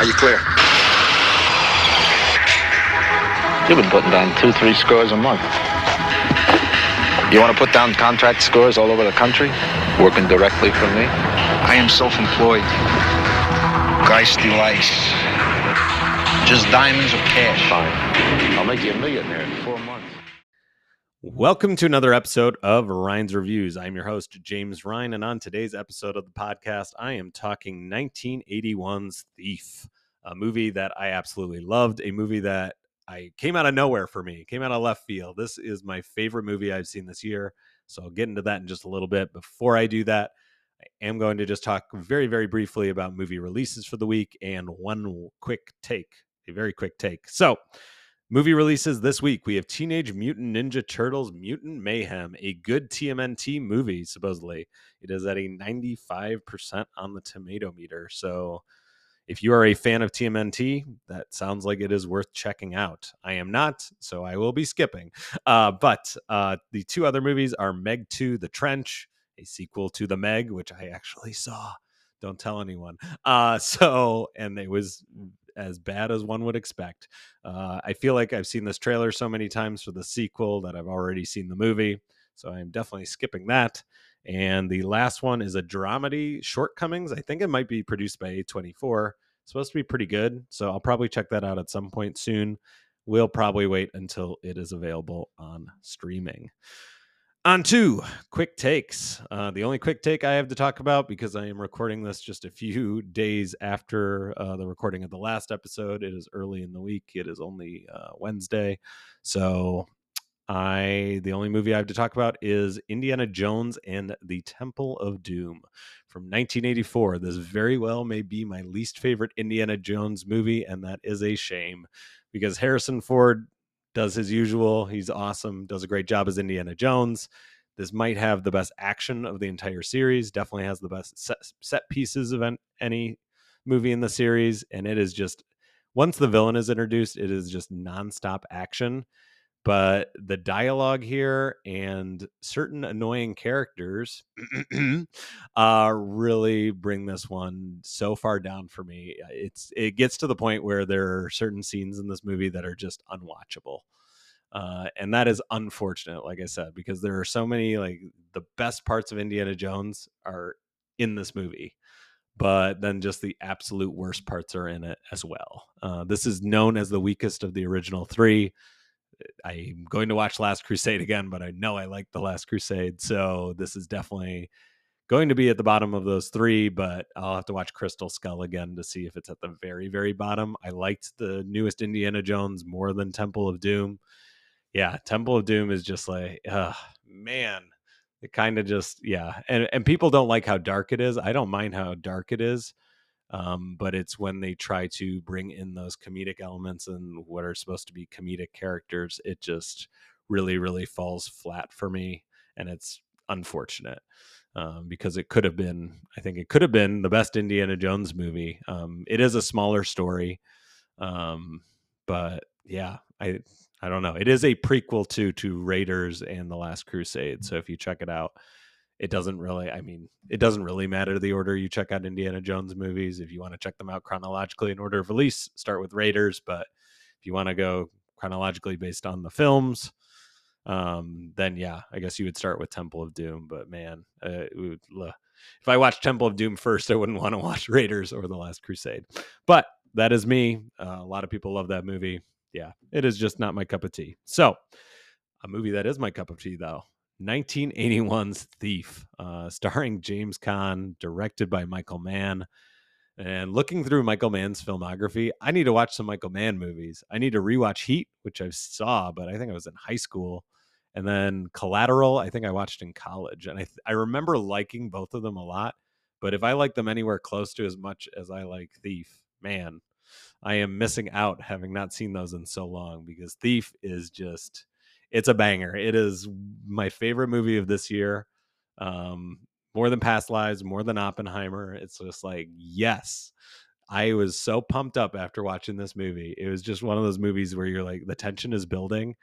Are you clear? You've been putting down two, three scores a month. You want to put down contract scores all over the country, working directly for me? I am self-employed. Geisty lice. Just diamonds or cash. Fine. I'll make you a millionaire in four months. Welcome to another episode of Rhein's Reviews. I'm your host, James Rhein, and on today's episode of the podcast, I am talking 1981's Thief, a movie that I absolutely loved, a movie that I came out of nowhere for me, came out of left field. This is my favorite movie I've seen this year. So I'll get into that in just a little bit. Before I do that, I am going to just talk very, very briefly about movie releases for the week and one quick take, a very quick take. So, Movie releases this week. We have Teenage Mutant Ninja Turtles Mutant Mayhem, a good TMNT movie, supposedly. It is at a 95% on the tomato meter. So if you are a fan of TMNT, that sounds like it is worth checking out. I am not, so I will be skipping. Uh, but uh, the two other movies are Meg 2 The Trench, a sequel to The Meg, which I actually saw. Don't tell anyone. Uh, so, and it was as bad as one would expect. Uh, I feel like I've seen this trailer so many times for the sequel that I've already seen the movie. So I'm definitely skipping that. And the last one is a dramedy, Shortcomings. I think it might be produced by A24. It's supposed to be pretty good. So I'll probably check that out at some point soon. We'll probably wait until it is available on streaming. On to quick takes. Uh, the only quick take I have to talk about because I am recording this just a few days after uh, the recording of the last episode. It is early in the week. It is only uh, Wednesday, so I the only movie I have to talk about is Indiana Jones and the Temple of Doom from 1984. This very well may be my least favorite Indiana Jones movie, and that is a shame because Harrison Ford does his usual. He's awesome, does a great job as Indiana Jones. This might have the best action of the entire series. Definitely has the best set, set pieces of any movie in the series. And it is just, once the villain is introduced, it is just nonstop action but the dialogue here and certain annoying characters uh really bring this one so far down for me. Uh, it's it gets to the point where there are certain scenes in this movie that are just unwatchable uh and that is unfortunate like i said because there are so many like the best parts of indiana jones are in this movie but then just the absolute worst parts are in it as well. Uh this is known as the weakest of the original three I'm going to watch Last Crusade again, but I know I like The Last Crusade. So this is definitely going to be at the bottom of those three, but I'll have to watch Crystal Skull again to see if it's at the very, very bottom. I liked the newest Indiana Jones more than Temple of Doom. Yeah, Temple of Doom is just like, uh, man, it kind of just, yeah. And, and people don't like how dark it is. I don't mind how dark it is um, but it's when they try to bring in those comedic elements and what are supposed to be comedic characters, it just really, really falls flat for me, and it's unfortunate um, because it could have been. I think it could have been the best Indiana Jones movie. Um, it is a smaller story, um, but yeah, I I don't know. It is a prequel to to Raiders and the Last Crusade. So if you check it out, it doesn't really i mean it doesn't really matter the order you check out indiana jones movies. If you want to check them out chronologically in order of release start with raiders. But if you want to go chronologically based on the films um then yeah i guess you would start with temple of doom. But man uh, would, if i watched temple of doom first i wouldn't want to watch raiders or the last crusade. But that is me. Uh, a lot of people love that movie. Yeah it is just not my cup of tea. So a movie that is my cup of tea though 1981's Thief, uh, starring James Caan, directed by Michael Mann. And looking through Michael Mann's filmography, I need to watch some Michael Mann movies. I need to rewatch Heat, which I saw, but I think I was in high school. And then Collateral, I think I watched in college. And I, th- I remember liking both of them a lot. But if I like them anywhere close to as much as I like Thief, man, I am missing out having not seen those in so long because Thief is just it's a banger. It is my favorite movie of this year. Um, more than Past Lives, more than Oppenheimer. It's just like, yes. I was so pumped up after watching this movie. It was just one of those movies where you're like, the tension is building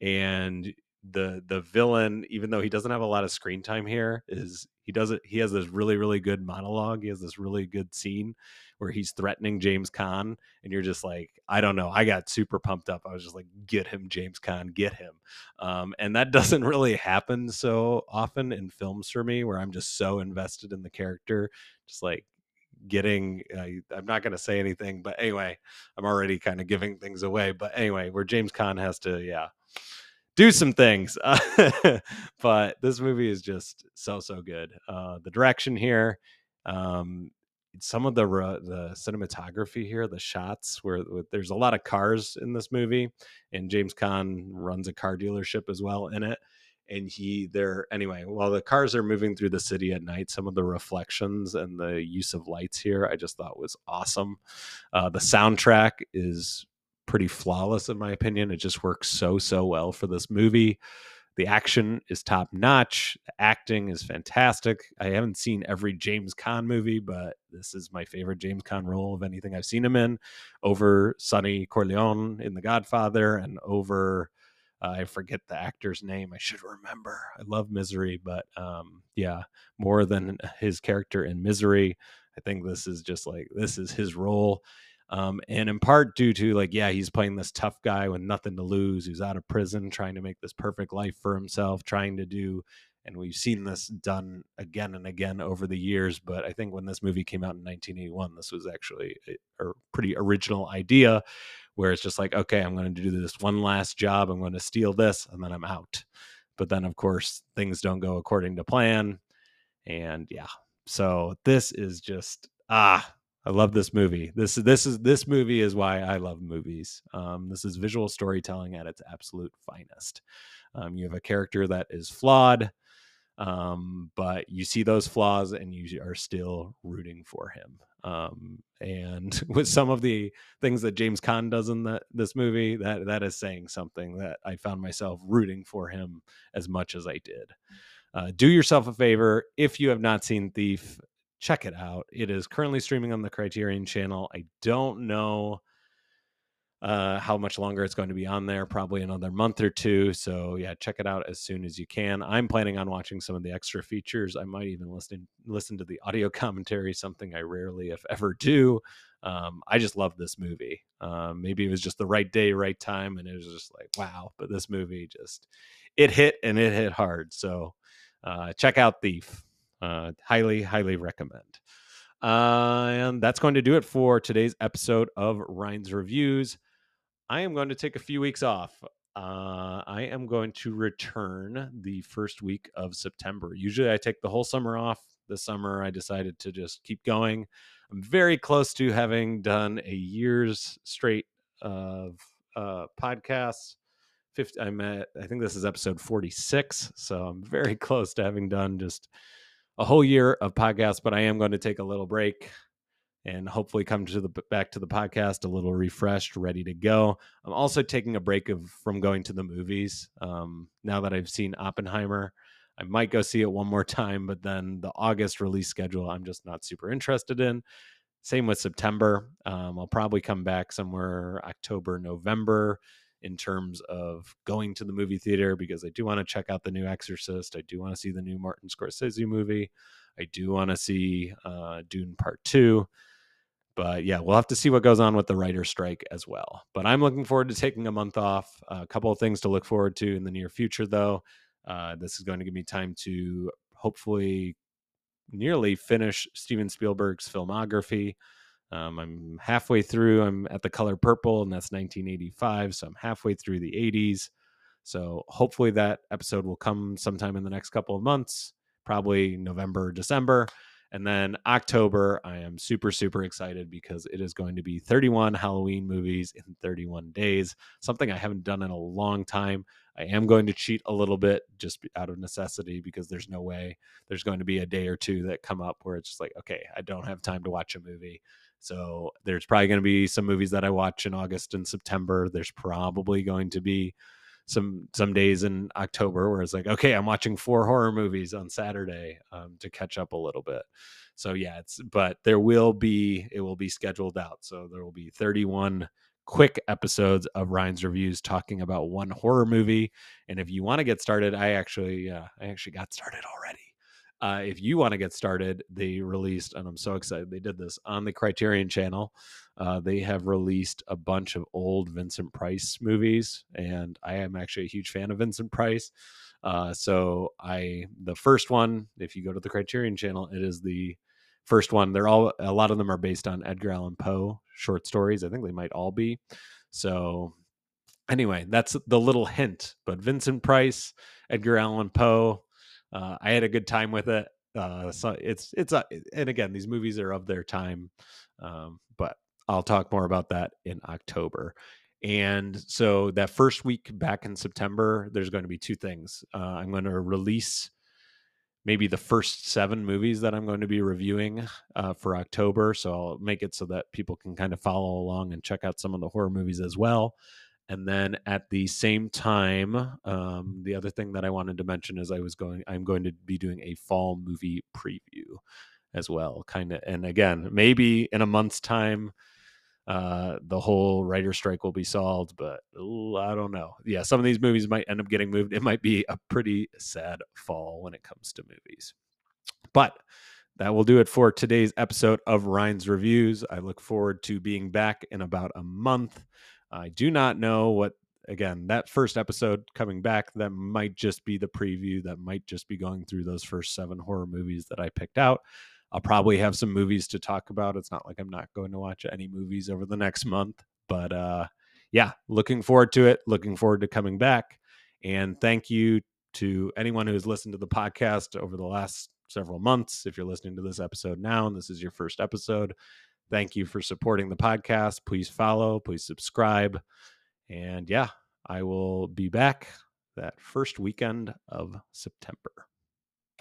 and the the villain, even though he doesn't have a lot of screen time here, is he does it. He has this really really good monologue. He has this really good scene where he's threatening James Caan, and you're just like, I don't know. I got super pumped up. I was just like, get him, James Caan, get him. Um, and that doesn't really happen so often in films for me, where I'm just so invested in the character, just like getting uh, i'm not going to say anything but anyway i'm already kind of giving things away but anyway where james Caan has to yeah do some things uh, but this movie is just so so good uh, the direction here um, some of the the cinematography here, the shots where, where, there's a lot of cars in this movie, and James Caan runs a car dealership as well in it. And he there anyway, while the cars are moving through the city at night, some of the reflections and the use of lights here, I just thought was awesome. Uh, the soundtrack is pretty flawless in my opinion. It just works so so well for this movie. The action is top notch. Acting is fantastic. I haven't seen every James Caan movie, but this is my favorite James Caan role of anything I've seen him in. Over Sonny Corleone in The Godfather, and over uh, I forget the actor's name. I should remember. I love Misery, but um, yeah, more than his character in Misery. I think this is just like this is his role. Um, and in part due to like, yeah, he's playing this tough guy with nothing to lose, who's out of prison, trying to make this perfect life for himself, trying to do, and we've seen this done again and again over the years. But I think when this movie came out in 1981, this was actually a, a pretty original idea, where it's just like, okay, I'm going to do this one last job, I'm going to steal this, and then I'm out. But then, of course, things don't go according to plan, and yeah, so this is just ah I love this movie. This this is this movie is why I love movies. Um, this is visual storytelling at its absolute finest. Um, you have a character that is flawed, um, but you see those flaws and you are still rooting for him. Um, and with some of the things that James Caan does in that this movie, that that is saying something that I found myself rooting for him as much as I did. Uh, do yourself a favor if you have not seen Thief check it out. It is currently streaming on the Criterion channel. I don't know uh, how much longer it's going to be on there, probably another month or two. So yeah, check it out as soon as you can. I'm planning on watching some of the extra features. I might even listen listen to the audio commentary, something I rarely, if ever, do. Um, I just love this movie. Um, maybe it was just the right day, right time, and it was just like wow. But this movie just it hit and it hit hard. So uh, check out Thief. Uh, highly, highly recommend. Uh, and that's going to do it for today's episode of Rhein's Reviews. I am going to take a few weeks off. Uh, I am going to return the first week of September. Usually I take the whole summer off. This summer I decided to just keep going. I'm very close to having done a year's straight of uh, podcasts. 50, I'm at, I think this is episode 46. So I'm very close to having done just a whole year of podcasts, but I am going to take a little break and hopefully come to the back to the podcast a little refreshed, ready to go. I'm also taking a break of from going to the movies. Um, now that I've seen Oppenheimer, I might go see it one more time, but then the August release schedule, I'm just not super interested in. Same with September. Um, I'll probably come back somewhere October, November in terms of going to the movie theater because I do want to check out the new Exorcist. I do want to see the new Martin Scorsese movie. I do want to see uh, Dune Part Two. But yeah, we'll have to see what goes on with the writer strike as well. But I'm looking forward to taking a month off. a couple of things to look forward to in the near future, though. Uh, this is going to give me time to hopefully nearly finish Steven Spielberg's filmography. Um, I'm halfway through. I'm at the color purple, and that's 1985. So I'm halfway through the 80s. So hopefully that episode will come sometime in the next couple of months, probably November, December. And then October, I am super, super excited because it is going to be 31 Halloween movies in 31 days, something I haven't done in a long time. I am going to cheat a little bit just out of necessity because there's no way there's going to be a day or two that come up where it's just like, okay, I don't have time to watch a movie. So there's probably going to be some movies that I watch in August and September. There's probably going to be some some days in October where it's like, okay, I'm watching four horror movies on Saturday um, to catch up a little bit. So yeah, it's but there will be it will be scheduled out. So there will be 31 quick episodes of Rhein's reviews talking about one horror movie. And if you want to get started, I actually uh, I actually got started already. Uh, if you want to get started, they released, and I'm so excited they did this on the Criterion Channel. Uh, they have released a bunch of old Vincent Price movies, and I am actually a huge fan of Vincent Price. Uh, so I, the first one, if you go to the Criterion Channel, it is the first one. They're all a lot of them are based on Edgar Allan Poe short stories. I think they might all be. So anyway, that's the little hint. But Vincent Price, Edgar Allan Poe, uh, I had a good time with it. Uh, so it's it's uh, and again, these movies are of their time, um, but I'll talk more about that in October. And so that first week back in September, there's going to be two things. Uh, I'm going to release maybe the first seven movies that I'm going to be reviewing uh, for October. So I'll make it so that people can kind of follow along and check out some of the horror movies as well. And then at the same time, um, the other thing that I wanted to mention is I was going, I'm going to be doing a fall movie preview as well, kind of. And again, maybe in a month's time, uh, the whole writer strike will be solved, but ooh, I don't know. Yeah, some of these movies might end up getting moved. It might be a pretty sad fall when it comes to movies. But that will do it for today's episode of Rhein's Reviews. I look forward to being back in about a month. I do not know what, again, that first episode coming back, that might just be the preview. That might just be going through those first seven horror movies that I picked out. I'll probably have some movies to talk about. It's not like I'm not going to watch any movies over the next month, but uh, yeah, looking forward to it. Looking forward to coming back. And thank you to anyone who has listened to the podcast over the last several months. If you're listening to this episode now and this is your first episode, thank you for supporting the podcast. Please follow, please subscribe. And yeah, I will be back that first weekend of September.